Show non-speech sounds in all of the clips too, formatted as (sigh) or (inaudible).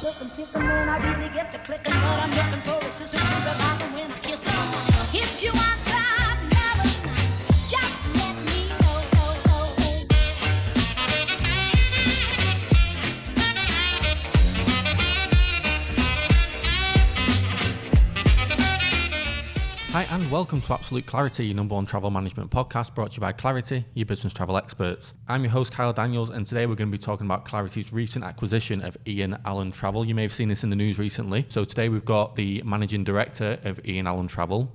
silk and silk, and when I really get to clicking, but I'm looking for a sister to revive and win a Hi, and welcome to Absolute Clarity, your number one travel management podcast brought to you by Clarity, your business travel experts. I'm your host, Kyle Daniels, and today we're going to be talking about Clarity's recent acquisition of Ian Allan Travel. You may have seen this in the news recently. So, today we've got the managing director of Ian Allan Travel,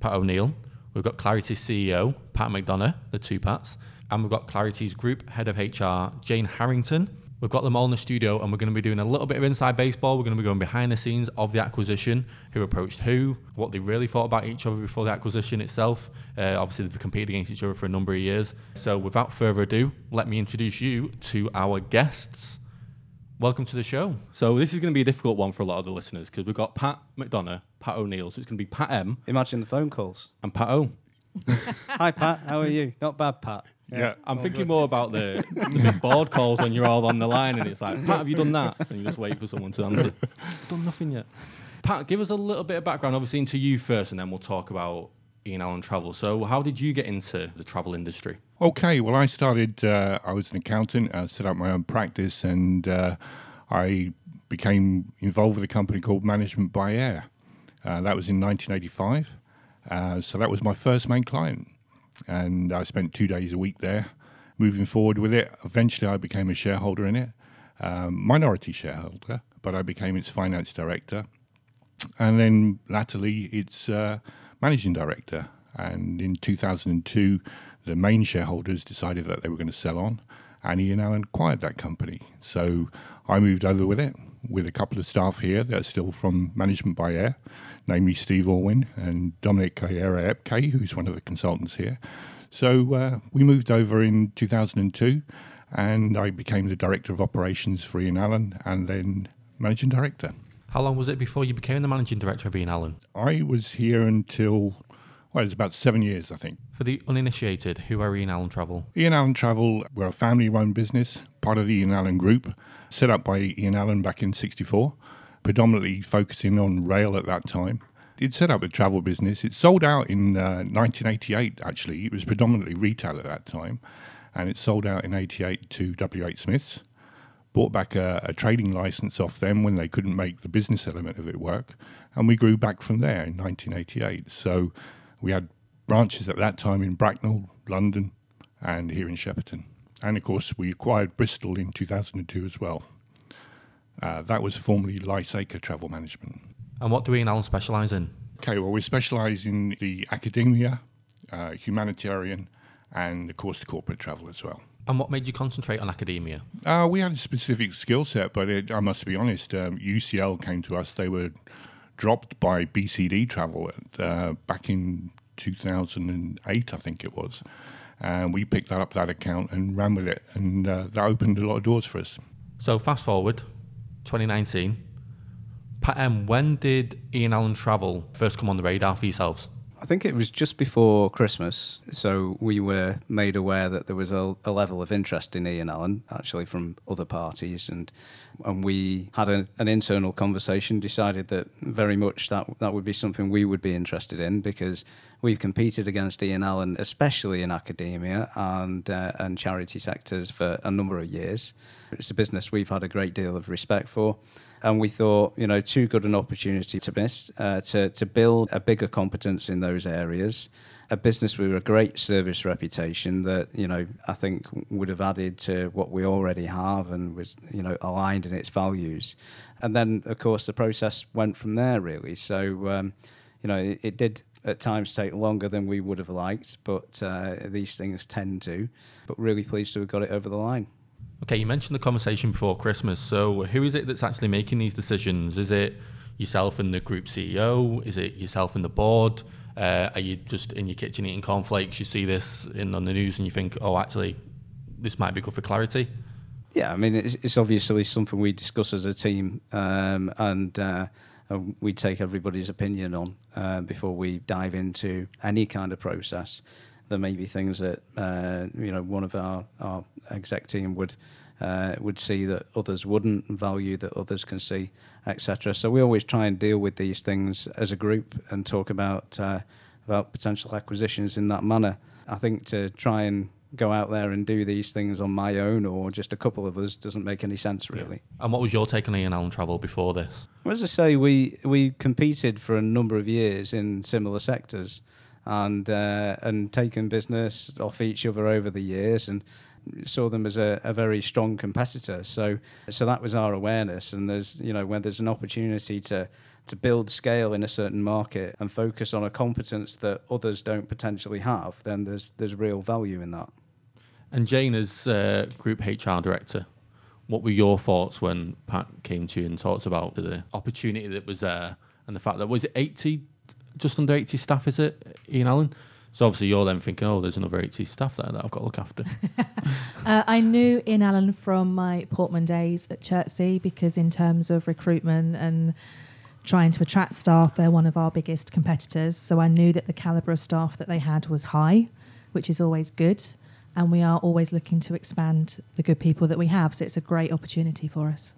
Pat O'Neill. We've got Clarity's CEO, Pat McDonagh, the two Pats. And we've got Clarity's group head of HR, Jane Harrington. We've got them all in the studio and we're going to be doing a little bit of inside baseball. We're going to be going behind the scenes of the acquisition, who approached who, what they really thought about each other before the acquisition itself. Uh, obviously, they've competed against each other for a number of years. So, without further ado, let me introduce you to our guests. Welcome to the show. So, this is going to be a difficult one for a lot of the listeners because we've got Pat McDonagh, Pat O'Neill. So, it's going to be Pat M Imagine the phone calls. and Pat O. (laughs) Hi, Pat. How are you? Not bad, Pat. Yeah. I'm thinking more about the, the big board calls when you're all on the line and it's like, Pat, have you done that? And you just wait for someone to answer. (laughs) done nothing yet. Pat, give us a little bit of background, obviously, into you first, and then we'll talk about Ian Allan Travel. So, how did you get into the travel industry? Okay, well, I started, uh, I was an accountant, I set up my own practice, and uh, I became involved with a company called Management by Air. Uh, that was in 1985. Uh, so that was my first main client. And I spent two days a week there moving forward with it. Eventually, I became a shareholder in it, um, minority shareholder, but I became its finance director. And then latterly, it's uh, managing director. And in 2002, the main shareholders decided that they were going to sell on, and Ian Allan acquired that company. So I moved over with it with a couple of staff here that are still from Management by Air, namely Steve Orwin and Dominic Carrera Epke, who's one of the consultants here. So uh, we moved over in 2002, and I became the director of operations for Ian Allan, and then managing director. How long was it before you became the managing director of Ian Allan? I was here until, well, it was about seven years, I think. For the uninitiated, who are Ian Allan Travel? Ian Allan Travel, we're a family run business, part of the Ian Allan Group, set up by Ian Allan back in 64, predominantly focusing on rail at that time. It set up a travel business. It sold out in uh, 1988, actually. It was predominantly retail at that time, and it sold out in 88 to W.H. Smith's. Bought back a, a trading license off them when they couldn't make the business element of it work, and we grew back from there in 1988. So we had branches at that time in Bracknell, London, and here in Shepperton. And of course, we acquired Bristol in 2002 as well. Uh, that was formerly Lysaker Travel Management. And what do Ian Allan specialise in? Okay, well, we specialise in the academia, uh, humanitarian, and of course the corporate travel as well. And what made you concentrate on academia? Uh, we had a specific skill set, but it, I must be honest, um, UCL came to us. They were dropped by BCD Travel uh, back in 2008, I think it was. And we picked that up, that account, and ran with it. And uh, that opened a lot of doors for us. So, fast forward, 2019. Pat M, when did Ian Allan Travel first come on the radar for yourselves? I think it was just before Christmas, so we were made aware that there was a, a level of interest in Ian Allan, actually from other parties, and and we had a, an internal conversation, decided that very much that that would be something we would be interested in because we've competed against Ian Allan, especially in academia and uh, and charity sectors for a number of years. It's a business we've had a great deal of respect for and we thought, you know, too good an opportunity to miss uh, to to build a bigger competence in those areas. A business with a great service reputation that you know I think would have added to what we already have and was you know aligned in its values, and then of course the process went from there really. So um, you know it, it did at times take longer than we would have liked, but uh, these things tend to. But really pleased to have got it over the line. Okay, you mentioned the conversation before Christmas. So, who is it that's actually making these decisions? Is it yourself and the group CEO? Is it yourself and the board? Uh, are you just in your kitchen eating cornflakes? You see this in on the news and you think, oh, actually, this might be good for clarity. Yeah, I mean, it's, it's obviously something we discuss as a team, um, and uh, we take everybody's opinion on uh, before we dive into any kind of process. There may be things that uh, you know one of our, our exec team would uh, would see that others wouldn't, value that others can see, etc. So we always try and deal with these things as a group and talk about uh, about potential acquisitions in that manner. I think to try and go out there and do these things on my own or just a couple of us doesn't make any sense really. And what was your take on Ian Allan Travel before this? Well, As I say, we we competed for a number of years in similar sectors, and uh, and taken business off each other over the years, and saw them as a, a very strong competitor. So so that was our awareness. And there's you know when there's an opportunity to to build scale in a certain market and focus on a competence that others don't potentially have, then there's there's real value in that. And Jane, as uh, Group HR Director, what were your thoughts when Pat came to you and talked about the opportunity that was there and the fact that was it 80, just under 80 staff, is it, Ian Allan? So obviously you're then thinking, oh, there's another 80 staff there that I've got to look after. (laughs) Uh, I knew Ian Allan from my Portman days at Chertsey because, in terms of recruitment and trying to attract staff, they're one of our biggest competitors. So I knew that the calibre of staff that they had was high, which is always good. And we are always looking to expand the good people that we have. So it's a great opportunity for us.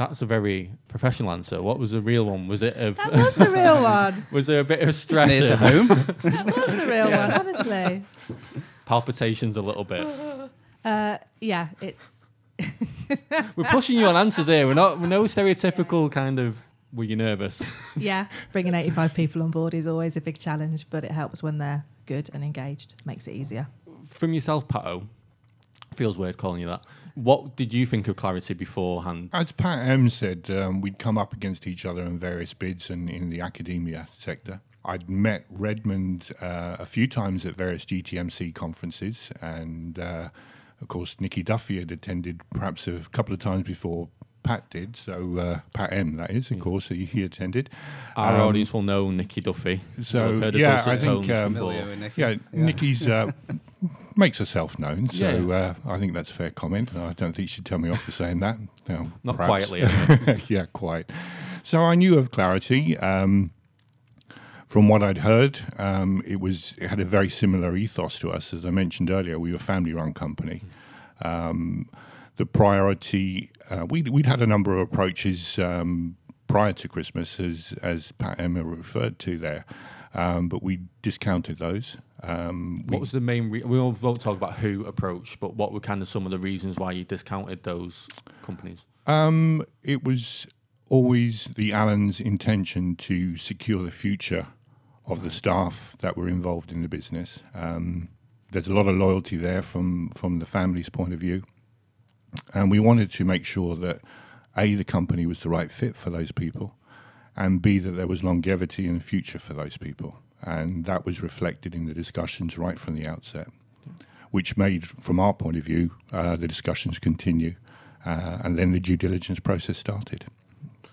That's a very professional answer. What was the real one? Was it of, That was the real (laughs) one. was there a bit of It's stress, near to home. That (laughs) was the real one, honestly. palpitations a little bit? Uh, yeah, it's (laughs) We're pushing you on answers here. We're not. We're no stereotypical kind of. Were you nervous? yeah. Bringing 85 people on board is always a big challenge, but it helps when they're good and engaged. Makes it easier. From yourself, Pat O. Feels weird calling you that. What did you think of Clarity beforehand? As Pat M said, um, we'd come up against each other in various bids and in the academia sector. I'd met Redmond uh, a few times at various GTMC conferences, and uh, of course, Nikki Duffy had attended perhaps a couple of times before Pat did. So, uh, Pat M, that is, of course, he, he attended. Our Um, audience will know Nikki Duffy. So, We've heard of yeah, I think, um, before. Familiar Nikki. Yeah, Nikki's uh, (laughs) makes herself known, so Yeah. uh, I think that's a fair comment. I don't think she'd tell me off for saying that. No, Not perhaps. quietly. (laughs) Yeah, quite. So I knew of Clarity. Um, from what I'd heard, um, it was it had a very similar ethos to us. As I mentioned earlier, we were a family-run company. Um, the priority, uh, we'd, we'd had a number of approaches um, prior to Christmas, as as Pat M referred to there, um, but we discounted those. Um, we- What was the main? Re- we won't won't talk about who approached, but what were kind of some of the reasons why you discounted those companies? Um, it was always the Allans' intention to secure the future of the staff that were involved in the business. Um, there's a lot of loyalty there from from the family's point of view, and we wanted to make sure that a the company was the right fit for those people, and b that there was longevity in the future for those people, and that was reflected in the discussions right from the outset, which made, from our point of view, uh, the discussions continue, uh, and then the due diligence process started.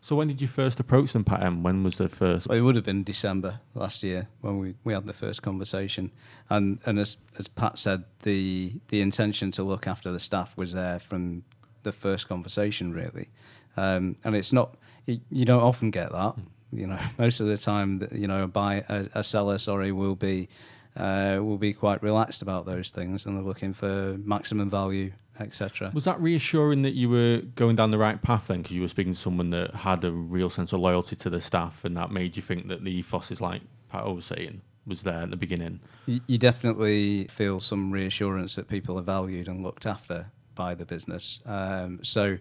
So when did you first approach them, Pat M? When was the first? Well, it would have been December last year when we, we had the first conversation, and and as as Pat said, the the intention to look after the staff was there from the first conversation, really, um, and it's not you, you don't often get that. You know, (laughs) most of the time, you know, a buy a, a seller, sorry, will be uh, will be quite relaxed about those things, and they're looking for maximum value, etc. Was that reassuring that you were going down the right path then? Because you were speaking to someone that had a real sense of loyalty to the staff, and that made you think that the ethos is like Pat was saying was there at the beginning. You, you definitely feel some reassurance that people are valued and looked after by the business. Um, so,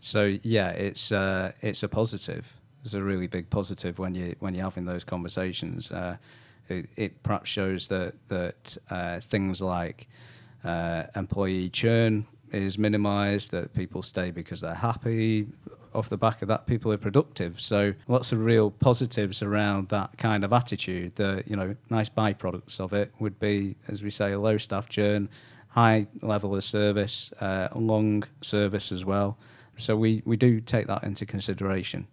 so yeah, it's uh, it's a positive. It's a really big positive when you when you're having those conversations. Uh, it, it perhaps shows that that uh, things like uh, employee churn is minimised, that people stay because they're happy. Off the back of that, people are productive. So lots of real positives around that kind of attitude. The you know nice byproducts of it would be, as we say, a low staff churn, high level of service, uh, long service as well. So we, we do take that into consideration.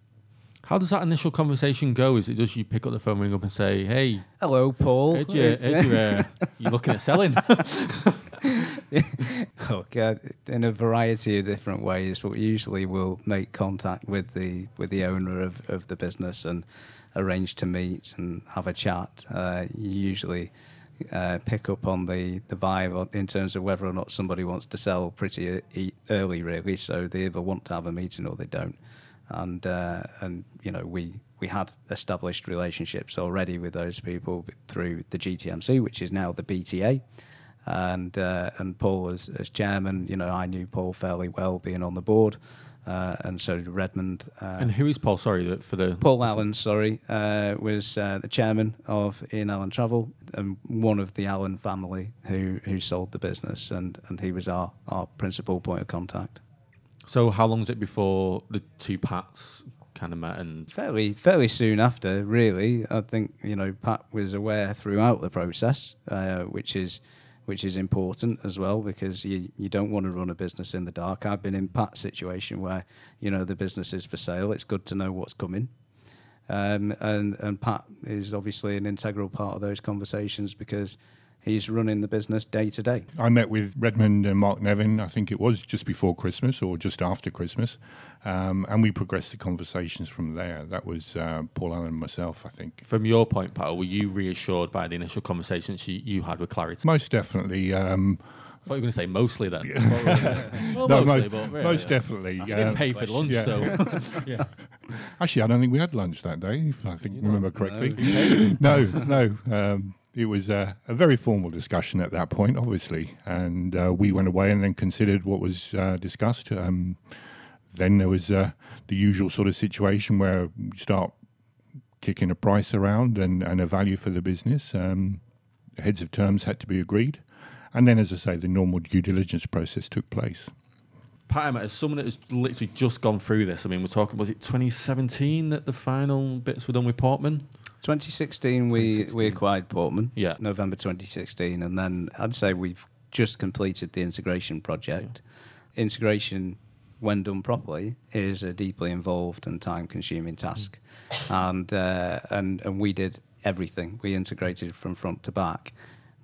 How does that initial conversation go? Is it just you pick up the phone, ring up, and say, "Hey, Hello, Paul. Ed, you, you, uh, you looking at selling?" (laughs) (laughs) Look, uh, in a variety of different ways, but usually we'll make contact with the with the owner of, of the business and arrange to meet and have a chat. Uh, usually uh, pick up on the, the vibe in terms of whether or not somebody wants to sell pretty early, really. So they either want to have a meeting or they don't. And uh, and you know we we had established relationships already with those people through the GTMC, which is now the BTA. And uh, and Paul as, as chairman, you know, I knew Paul fairly well, being on the board, uh, and so did Redmond. Uh, And who is Paul? Sorry for the Paul Allan, sorry, uh, was uh, the chairman of Ian Allan Travel and one of the Allan family who, who sold the business, and, and he was our, our principal point of contact. So how long was it before the two Pats kind of met and Fairly fairly soon after, really, I think you know Pat was aware throughout the process, uh, which is which is important as well because you you don't want to run a business in the dark. I've been in Pat's situation where you know the business is for sale. It's good to know what's coming. Um, and and Pat is obviously an integral part of those conversations because he's running the business day to day. I met with Redmond and Mark Nevin, I think it was just before Christmas or just after Christmas, um, and we progressed the conversations from there. That was uh, Paul Allan and myself, I think. from your point, Paul, were you reassured by the initial conversations you, you had with Clarity? Most definitely. Um, I thought you were going to say mostly then. (laughs) well, no, mostly, mo- but really, most yeah. definitely. I was getting um, paid for lunch, yeah. so (laughs) (laughs) yeah. Actually, I don't think we had lunch that day, if I think remember correctly. No, no. Um, it was uh, a very formal discussion at that point, obviously, and uh, we went away and then considered what was uh, discussed. Um, then there was uh, the usual sort of situation where we start kicking a price around and, and a value for the business. Um, heads of terms had to be agreed, and then, as I say, the normal due diligence process took place. Pat, as someone that has literally just gone through this, I mean, we're talking, was it 2017 that the final bits were done with Portman? 2016, we, 2016. we acquired Portman. Yeah. November 2016. And then I'd say we've just completed the integration project. Integration, when done properly, is a deeply involved and time consuming task. And, uh, and, and we did everything. We integrated from front to back.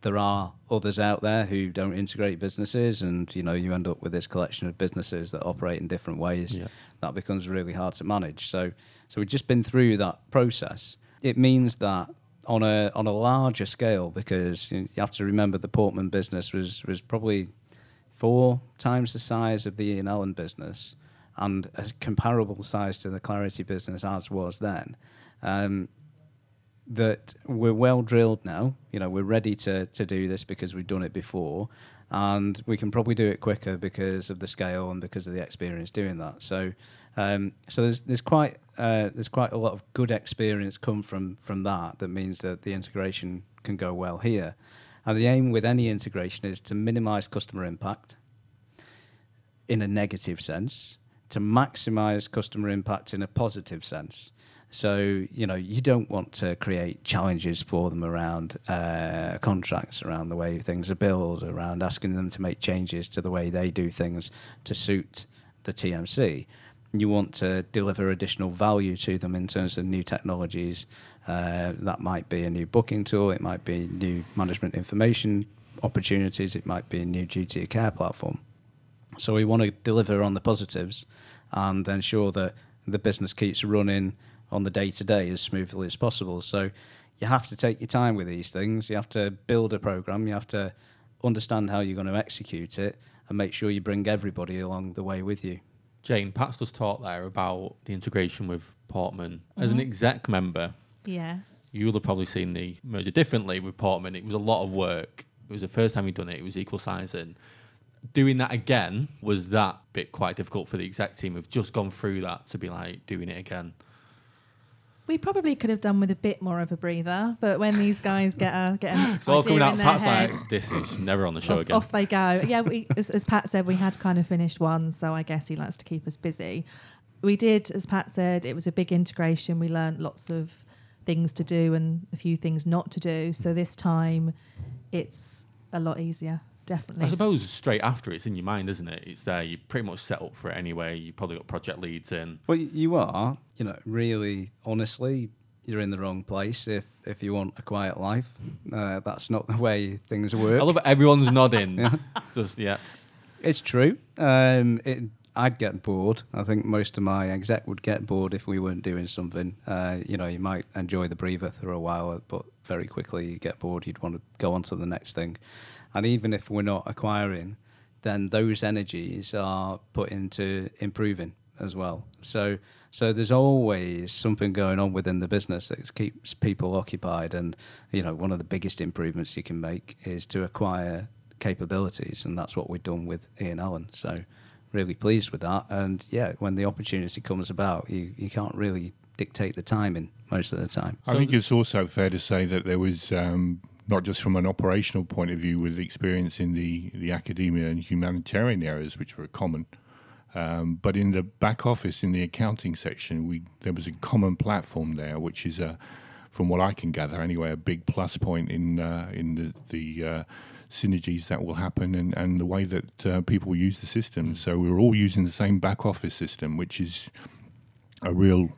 There are others out there who don't integrate businesses, and you know you end up with this collection of businesses that operate in different ways. Yeah. That becomes really hard to manage. So, so we've just been through that process. It means that on a on a larger scale, because you have to remember the Portman business was was probably four times the size of the Ian Allan business, and a comparable size to the Clarity business as was then. Um, that we're well drilled now. You know, we're ready to, to do this because we've done it before, and we can probably do it quicker because of the scale and because of the experience doing that. So, um, so there's there's quite uh, there's quite a lot of good experience come from from that. That means that the integration can go well here, and the aim with any integration is to minimise customer impact in a negative sense, to maximize customer impact in a positive sense. So, you know, you don't want to create challenges for them around uh, contracts, around the way things are billed, around asking them to make changes to the way they do things to suit the TMC. You want to deliver additional value to them in terms of new technologies. Uh, that might be a new booking tool, it might be new management information opportunities, it might be a new duty of care platform. So we want to deliver on the positives and ensure that the business keeps running on the day to day as smoothly as possible. So you have to take your time with these things. You have to build a program. You have to understand how you're going to execute it and make sure you bring everybody along the way with you. Jane, Pat's just talked there about the integration with Portman. As an mm-hmm. exec member, Yes. you'll have probably seen the merger differently with Portman. It was a lot of work. It was the first time you'd done it. It was equal sizing. Doing that again was that bit quite difficult for the exec team. We've just gone through that to be like doing it again. We probably could have done with a bit more of a breather, but when these guys get a get an It's all coming out. Pat's head, like, this is never on the show off, again. off they go. Yeah, we, as, as Pat said, we had kind of finished one, so I guess he likes to keep us busy. We did, as Pat said, it was a big integration. We learnt lots of things to do and a few things not to do. So this time, it's a lot easier, definitely. I suppose straight after it's in your mind, isn't it? It's there. You're pretty much set up for it anyway. You probably got project leads in. Well, you are, you know, really, honestly, you're in the wrong place if, if you want a quiet life. Uh, that's not the way things work. I love it. Everyone's nodding. (laughs) Yeah. Just yeah. It's true. Um, it, I'd get bored. I think most of my exec would get bored if we weren't doing something. Uh, you know, you might enjoy the breather for a while, but very quickly you get bored. You'd want to go on to the next thing. And even if we're not acquiring, then those energies are put into improving as well. So so there's always something going on within the business that keeps people occupied. And you know, one of the biggest improvements you can make is to acquire capabilities, and that's what we've done with Ian Allan. So really pleased with that. And yeah, when the opportunity comes about, you you can't really dictate the timing most of the time. I think it's also fair to say that there was um, not just from an operational point of view with experience in the, the academia and humanitarian areas, which were common, um, but in the back office, in the accounting section, we there was a common platform there, which is a, from what I can gather anyway, a big plus point in uh, in the, the uh, synergies that will happen and, and the way that uh, people use the system. So we're all using the same back office system, which is a real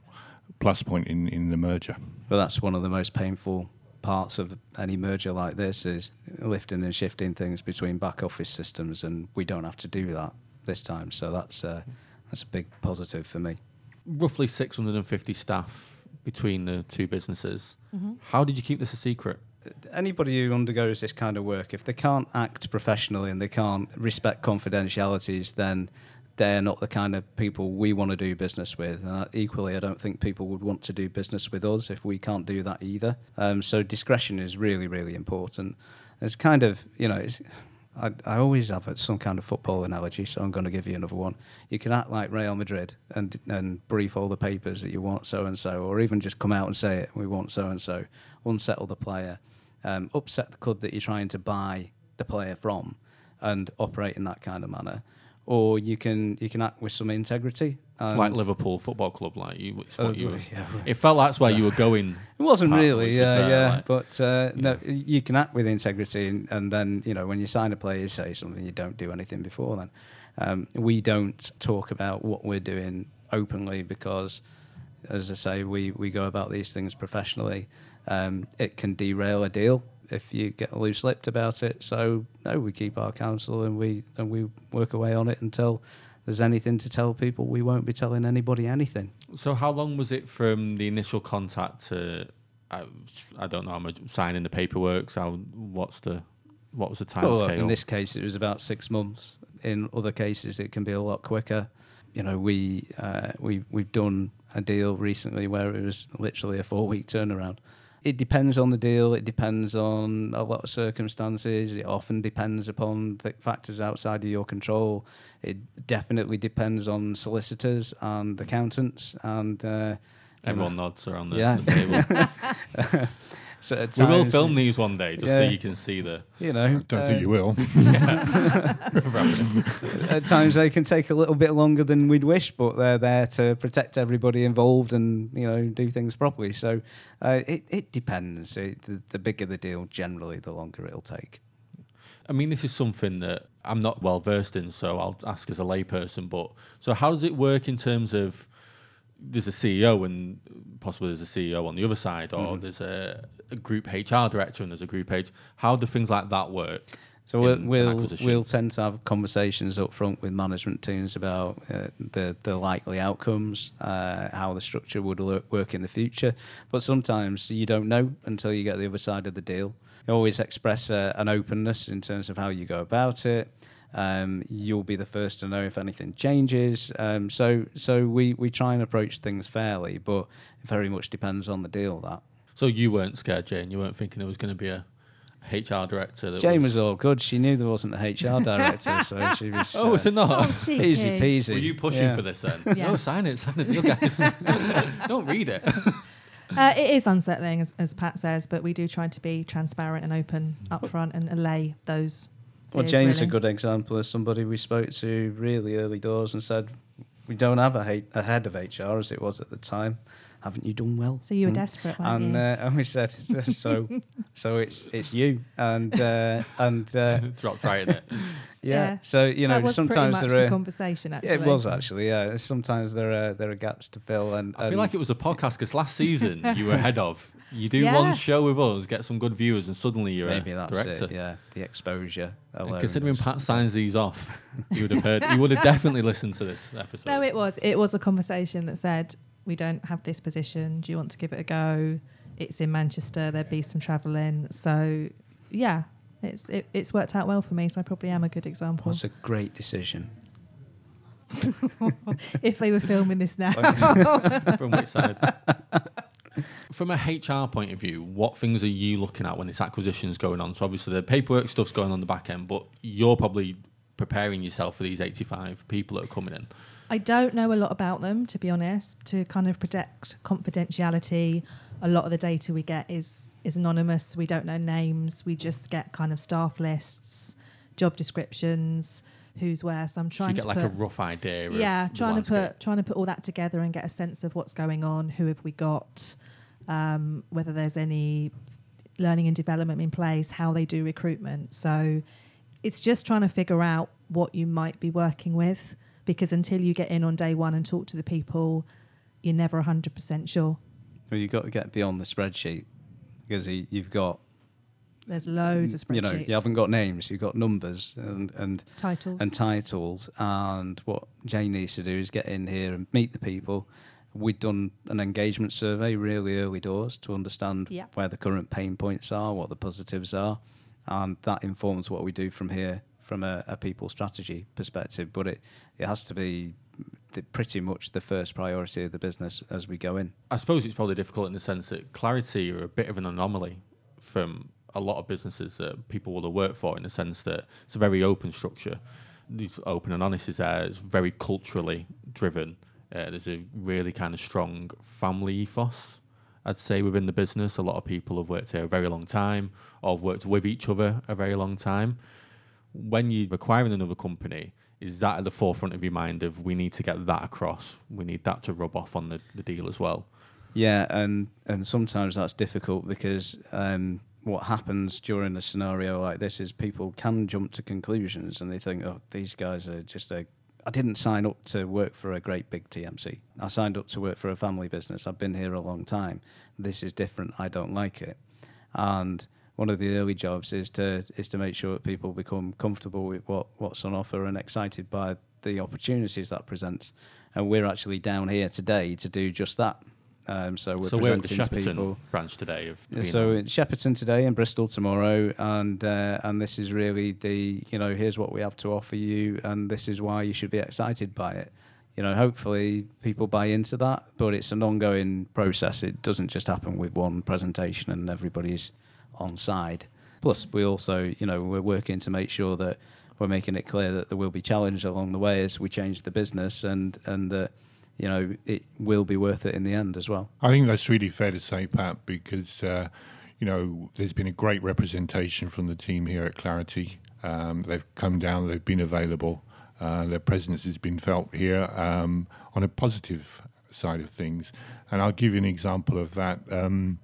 plus point in, in the merger. But that's one of the most painful parts of any merger like this is lifting and shifting things between back office systems, and we don't have to do that this time. So that's uh, that's a big positive for me. Roughly 650 staff between the two businesses. How did you keep this a secret? Anybody who undergoes this kind of work, if they can't act professionally and they can't respect confidentialities, then they're not the kind of people we want to do business with. Uh, equally, I don't think people would want to do business with us if we can't do that either. Um, so discretion is really, really important. It's kind of, you know, I, I always have some kind of football analogy, so I'm going to give you another one. You can act like Real Madrid and and brief all the papers that you want so and so, or even just come out and say it. We want so and so. Unsettle the player, um, upset the club that you're trying to buy the player from, and operate in that kind of manner. Or you can you can act with some integrity. Like Liverpool Football Club, like you, it's what Uh, you were- (laughs) yeah. It felt like that's where you were going. (laughs) It wasn't really, yeah, was, uh, yeah. like- but uh, no, you can act with integrity, and, and then you know when you sign a player, you say something. You don't do anything before then. Um, we don't talk about what we're doing openly because, as I say, we we go about these things professionally. Um, it can derail a deal if you get loose lipped about it. So no, we keep our counsel and we and we work away on it until there's anything to tell people. We won't be telling anybody anything. So how long was it from the initial contact to I, I don't know, I'm signing the paperwork. So what's the what was the time Well, scale? in this case, it was about six months. In other cases, it can be a lot quicker. You know, we uh, we we've done a deal recently where it was literally a four week turnaround. It depends on the deal. It depends on a lot of circumstances. It often depends upon th- factors outside of your control. It definitely depends on solicitors and accountants and. Uh, Everyone nods around the, Yeah. the table. (laughs) (laughs) so at we will film these one day just so you can see the. You know, I don't uh, think you will. (laughs) (laughs) at times they can take a little bit longer than we'd wish, but they're there to protect everybody involved and you know do things properly. So uh, it it depends. It, the, the bigger the deal, generally, the longer it'll take. I mean, this is something that I'm not well versed in, so I'll ask as a layperson. But so, how does it work in terms of there's a CEO and possibly there's a CEO on the other side, or Mm-hmm. there's a, a group HR director and there's a group H. How do things like that work? So we'll we'll, we'll tend to have conversations up front with management teams about uh, the the likely outcomes, uh, how the structure would work in the future. But sometimes you don't know until you get the other side of the deal. You always express uh, an openness in terms of how you go about it. Um, you'll be the first to know if anything changes. Um, so so we, we try and approach things fairly, but it very much depends on the deal. That So you weren't scared, Jane. You weren't thinking there was going to be a HR director. That Jane was all good. She knew there wasn't a HR director, so she was. (laughs) Oh, is it not? Oh. Easy peasy. Were you pushing Yeah. for this then? Yeah. No, sign it, sign the deal, guys. (laughs) Don't read it. (laughs) Uh, it is unsettling, as, as Pat says, but we do try to be transparent and open up front and allay those. Well, fears, Jane's really. a good example of somebody we spoke to really early doors and said, "We don't have a, H- a head of HR as it was at the time. Haven't you done well?" So you were Mm. desperate, weren't And you? uh, and we said, (laughs) "So, so it's it's you." And uh, and uh, (laughs) Dropped right in it. (laughs) yeah. Yeah. So you know, that was sometimes much there the are. conversation. Actually, Yeah, it was actually. Yeah, sometimes there are there are gaps to fill, and, I feel like it was a podcast because last season you were ahead of You do Yeah. one show with us, get some good viewers, and suddenly you're Maybe a that's director. it. Yeah, the exposure. And considering Pat signs these off, (laughs) you would have heard. You would have definitely listened to this episode. No, it was. It was a conversation that said, we don't have this position. Do you want to give it a go? It's in Manchester. There'd be some travelling. So, yeah, it's it, it's worked out well for me. So I probably am a good example. What's a great decision? (laughs) if they were filming this now. (laughs) From which side? From a HR point of view, what things are you looking at when this acquisition is going on? So obviously the paperwork stuff's going on the back end, but you're probably preparing yourself for these 85 people that are coming in. I don't know a lot about them, to be honest. To kind of protect confidentiality, a lot of the data we get is is anonymous. We don't know names. We just get kind of staff lists, job descriptions, who's where. So I'm So trying you get to like put, a rough idea. Of yeah, the trying to landscape. put trying to put all that together and get a sense of what's going on. Who have we got? Um, whether there's any learning and development in place, how they do recruitment. So it's just trying to figure out what you might be working with because until you get in on day one and talk to the people, you're never 100% sure. Well, you've got to get beyond the spreadsheet because you've got There's loads of spreadsheets. you know you haven't got names, you've got numbers and and titles. and titles. And what Jane needs to do is get in here and meet the people. We've done an engagement survey really early doors to understand Yeah. where the current pain points are, what the positives are, and that informs what we do from here from a, a people strategy perspective. But it, it has to be the, pretty much the first priority of the business as we go in. I suppose it's probably difficult in the sense that Clarity are a bit of an anomaly from a lot of businesses that people will have worked for in the sense that it's a very open structure. These open and honest is there. It's very culturally driven. Uh, there's a really kind of strong family ethos, I'd say, within the business. A lot of people have worked here a very long time or have worked with each other a very long time. When you're acquiring another company, is that at the forefront of your mind of we need to get that across? We need that to rub off on the, the deal as well. Yeah, and and sometimes that's difficult because um, what happens during a scenario like this is people can jump to conclusions and they think, oh, these guys are just a. I didn't sign up to work for a great big TMC. I signed up to work for a family business. I've been here a long time. This is different. I don't like it. And one of the early jobs is to is to make sure that people become comfortable with what, what's on offer and excited by the opportunities that presents. And we're actually down here today to do just that. Um, so we're so we're at the presenting to Shepperton people. branch today of. So it's Shepperton today and Bristol tomorrow, and uh, and this is really the you know here's what we have to offer you, and this is why you should be excited by it. You know, hopefully people buy into that, but it's an ongoing process. It doesn't just happen with one presentation and everybody's on side. Plus, we also you know we're working to make sure that we're making it clear that there will be challenges along the way as we change the business, and and that you know it will be worth it in the end as well. I think that's really fair to say, Pat, because uh, you know there's been a great representation from the team here at Clarity. Um, they've come down, they've been available, uh, their presence has been felt here um, on a positive side of things. And I'll give you an example of that. Um,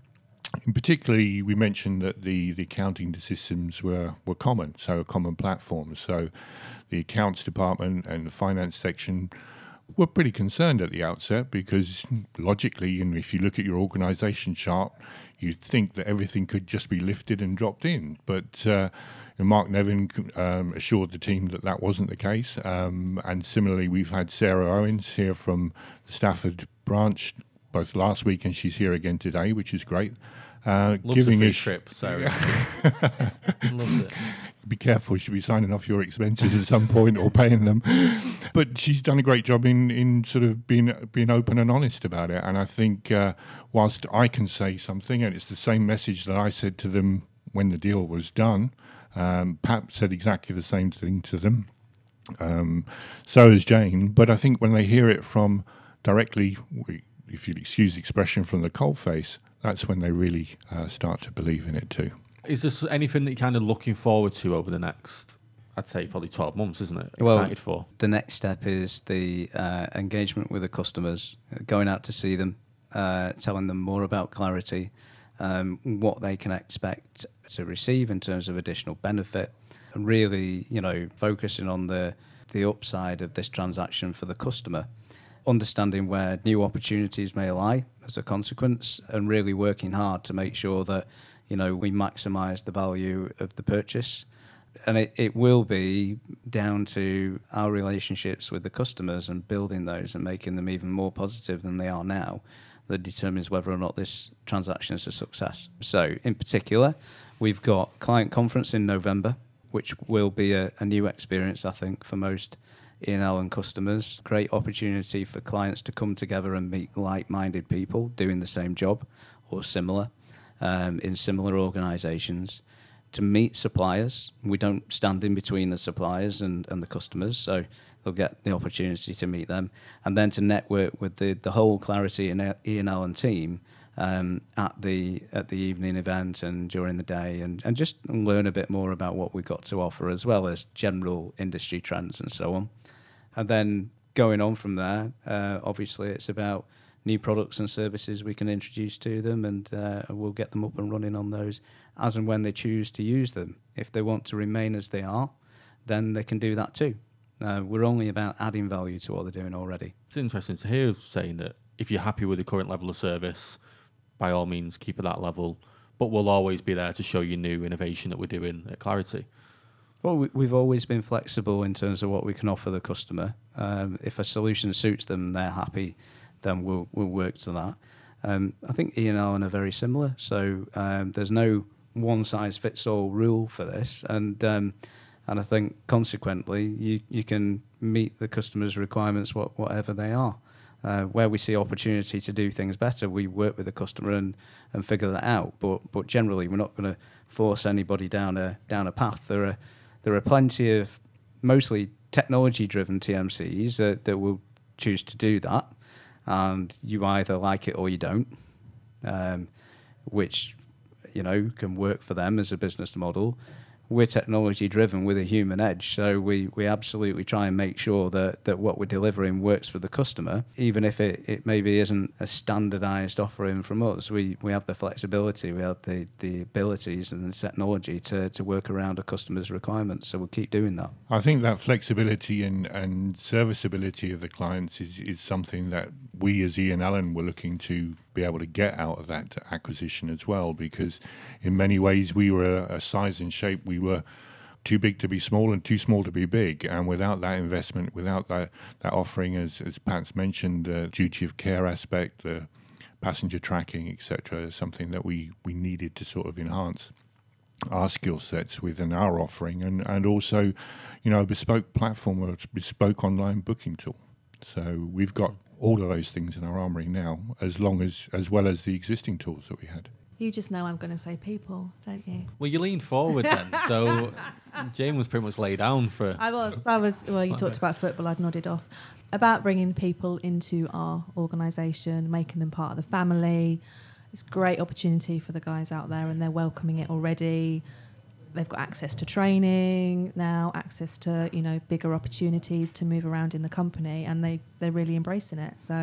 in particularly, we mentioned that the, the accounting systems were, were common, so a common platform. So the accounts department and the finance section were pretty concerned at the outset because logically, know, if you look at your organisation chart, you'd think that everything could just be lifted and dropped in. But uh, Mark Nevin um, assured the team that that wasn't the case. Um, and similarly, we've had Sarah Owens here from the Stafford branch both last week and she's here again today, which is great. Uh, giving a us trip, Sarah. (laughs) Loves it. be careful. She'll be signing off your expenses at some point or paying them. But she's done a great job in, in sort of being being open and honest about it. And I think uh, whilst I can say something, and it's the same message that I said to them when the deal was done, um, Pat said exactly the same thing to them. Um, so has Jane. But I think when they hear it from directly, if you'd excuse the expression, from the cold face, that's when they really uh, start to believe in it too. Is there anything that you're kind of looking forward to over the next, I'd say probably 12 months, isn't it? Well- Excited for? the next step is the uh, engagement with the customers, uh, going out to see them, uh, telling them more about clarity, um, what they can expect to receive in terms of additional benefit, and really, you know, focusing on the the upside of this transaction for the customer, understanding where new opportunities may lie as a consequence, and really working hard to make sure that you know we maximise the value of the purchase. And it, it will be down to our relationships with the customers and building those and making them even more positive than they are now that determines whether or not this transaction is a success. So, in particular, we've got client conference in November, which will be a, a new experience, I think, for most Ian Allan customers. Great opportunity for clients to come together and meet like-minded people doing the same job or similar um, in similar organisations. To meet suppliers, we don't stand in between the suppliers and, and the customers, so they'll get the opportunity to meet them, and then to network with the, the whole Clarity and Ian Allan team um, at the at the evening event and during the day, and, and just learn a bit more about what we've got to offer, as well as general industry trends and so on. And then going on from there, uh, obviously it's about new products and services we can introduce to them, and uh, we'll get them up and running on those as and when they choose to use them. If they want to remain as they are, then they can do that too. Uh, we're only about adding value to what they're doing already. It's interesting to hear saying that if you're happy with the current level of service, by all means keep at that level. But we'll always be there to show you new innovation that we're doing at Clarity. Well, we- we've always been flexible in terms of what we can offer the customer. Um, if a solution suits them, they're happy, then we'll we'll work to that. Um, I think Ian Allan are very similar, so um, there's no one size fits all rule for this, and um, and I think consequently you you can meet the customer's requirements what, whatever they are. Uh, where we see opportunity to do things better, we work with the customer and, and figure that out. But but generally, we're not going to force anybody down a down a path. There are there are plenty of mostly technology driven TMCs that, that will choose to do that, and you either like it or you don't, um, which you know can work for them as a business model we're technology driven with a human edge. So we, we absolutely try and make sure that, that what we're delivering works for the customer, even if it, it maybe isn't a standardized offering from us. We, we have the flexibility, we have the, the abilities and the technology to, to work around a customer's requirements. So we'll keep doing that. I think that flexibility and, and serviceability of the clients is, is something that we as Ian Allan were looking to be able to get out of that acquisition as well, because in many ways we were a, size and shape we were too big to be small and too small to be big. And without that investment, without that, that offering, as, as Pat's mentioned, the duty of care aspect, the passenger tracking, etc., is something that we, we needed to sort of enhance our skill sets within our offering and, and also, you know, a bespoke platform or a bespoke online booking tool. So we've got all of those things in our armory now, as long as as well as the existing tools that we had. You just know I'm going to say people, don't you? Well, you leaned forward then, (laughs) so Jane was pretty much laid down for. I was. I was. Well, you talked about football. I'd nodded off. About bringing people into our organisation, making them part of the family. It's a great opportunity for the guys out there, and they're welcoming it already. They've got access to training now, access to you know bigger opportunities to move around in the company, and they they're really embracing it. So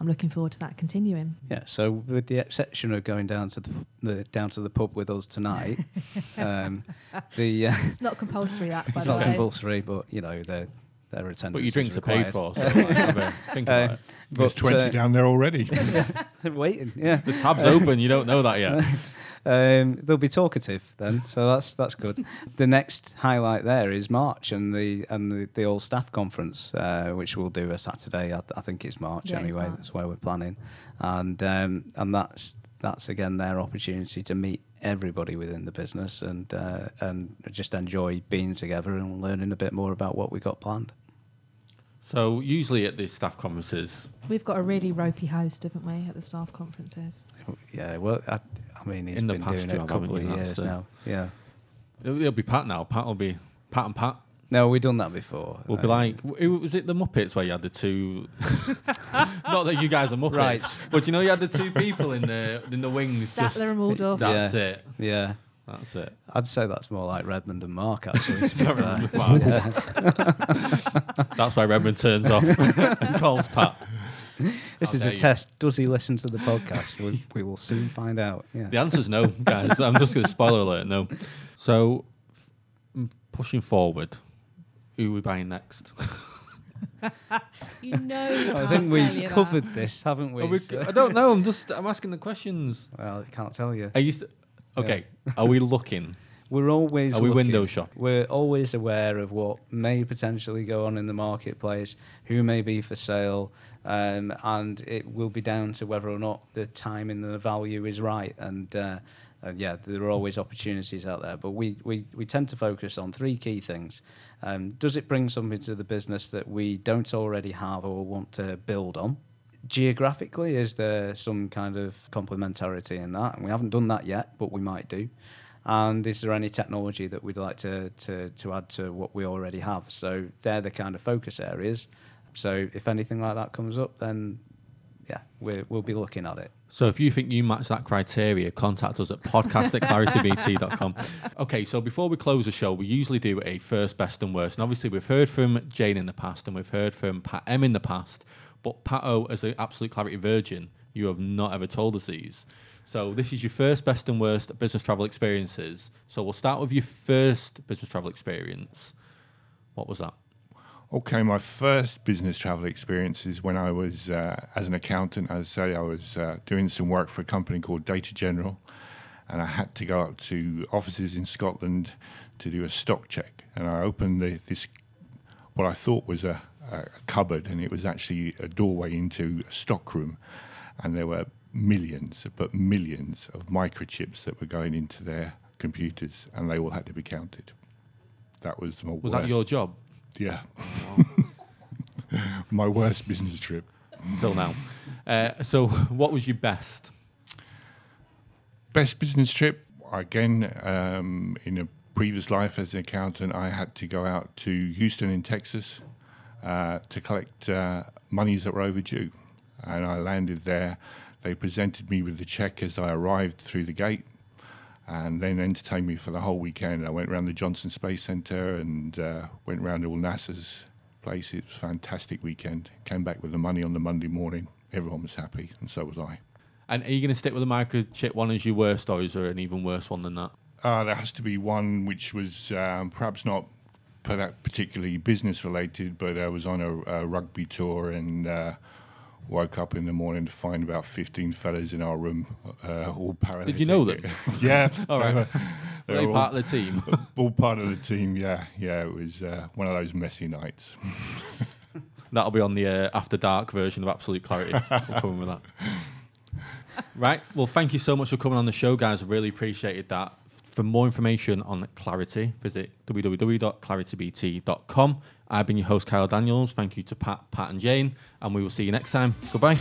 I'm looking forward to that continuing. Yeah. So with the exception of going down to the, the down to the pub with us tonight, (laughs) um, the (laughs) uh, It's not compulsory that, by it's the not way. compulsory, but you know their their attendance. but your drinks are paid for, so (laughs) like, think about Uh, it. There's But, 20 uh, down there already. waiting. Yeah. The tab's open, you don't know that yet. Um, they'll be talkative then, so that's that's good. (laughs) the next highlight there is March and the and the, the all staff conference, uh, which we'll do a Saturday. I, th- I think it's March Yeah, it's anyway. March. That's where we're planning, and um, and that's that's again their opportunity to meet everybody within the business and uh, and just enjoy being together and learning a bit more about what we got planned. So usually at these staff conferences, We've got a really ropey host, haven't we, at the staff conferences? Yeah, well, I, I mean, he's In the been past doing you it a couple of years That's it. now. Yeah. it'll, it'll be Pat now. Pat will be Pat and Pat. No, we've done that before. We'll be Um, like, was it the Muppets where you had the two? (laughs) Not that you guys are Muppets, Right. But you know, you had the two people in the in the wings. just, Statler and Waldorf. That's Yeah. it. Yeah. That's it. I'd say that's more like Redmond and Mark, actually. to be (laughs) Mark. (laughs) That's why Redmond turns off and calls Pat. (laughs) This is a you. test. Does he listen to the podcast? we, we will soon find out. Yeah. The is no, guys. I'm just going to spoiler alert. No. So, m- pushing forward, who are we buying next? (laughs) You know, you I think we you covered that. this, haven't we? We- So- I don't know. I'm just I'm asking the questions. well, I can't tell you. Are you st- okay? Are we looking? We're always Are we looking. window shopping? We're always aware of what may potentially go on in the marketplace, who may be for sale, um, and it will be down to whether or not the time and the value is right. And uh, yeah, there are always opportunities out there, but we, we, we tend to focus on three key things. Um, does it bring something to the business that we don't already have or want to build on? Geographically, is there some kind of complementarity in that? And we haven't done that yet, but we might do. And is there any technology that we'd like to, to, to add to what we already have? So they're the kind of focus areas. So if anything like that comes up, then yeah, we're, we'll be looking at it. So if you think you match that criteria, contact us at podcast at claritybt.com. Okay, so before we close the show, we usually do a first, best, and worst. And obviously, we've heard from Jane in the past and we've heard from Pat M in the past. But Pat O, as an absolute clarity virgin, you have not ever told us these. So this is your first, best, and worst business travel experiences. So we'll start with your first business travel experience. What was that? Okay, my first business travel experience is when I was, uh, as an accountant, as I say, I was uh, doing some work for a company called Data General, and I had to go up to offices in Scotland to do a stock check. And I opened the, this, what I thought was a, a cupboard, and it was actually a doorway into a stock room, and there were millions, but millions of microchips that were going into their computers, and they all had to be counted. That was my Was worst. that your job Yeah. (laughs) My worst business trip. until now? Uh, so what was your best? Best business trip, again, um, in a previous life as an accountant, I had to go out to Houston in Texas uh, to collect uh, monies that were overdue. And I landed there. They presented me with the check as I arrived through the gate and then entertained me for the whole weekend. I went around the Johnson Space Center and uh, went around all NASA's places. It was a fantastic weekend. Came back with the money on the Monday morning. Everyone was happy, and so was I. And are you going to stick with the microchip one as your worst, or is there an even worse one than that? Uh, there has to be one which was um, perhaps not particularly business related, but I was on a, a rugby tour and uh, woke up in the morning to find about 15 fellas in our room, uh, all paralytic. Did you know them? (laughs) yeah. (laughs) All (laughs) they were- they were part of the team? all part of the team, yeah. Yeah, it was uh, one of those messy nights. That'll be on the uh, After Dark version of Absolute Clarity. we'll come with that. Right. Well, thank you so much for coming on the show, guys. Really appreciated that. For more information on Clarity, visit www.claritybt.com. I've been your host, Kyle Daniels. Thank you to Pat, Pat, and Jane, and we will see you next time. Goodbye.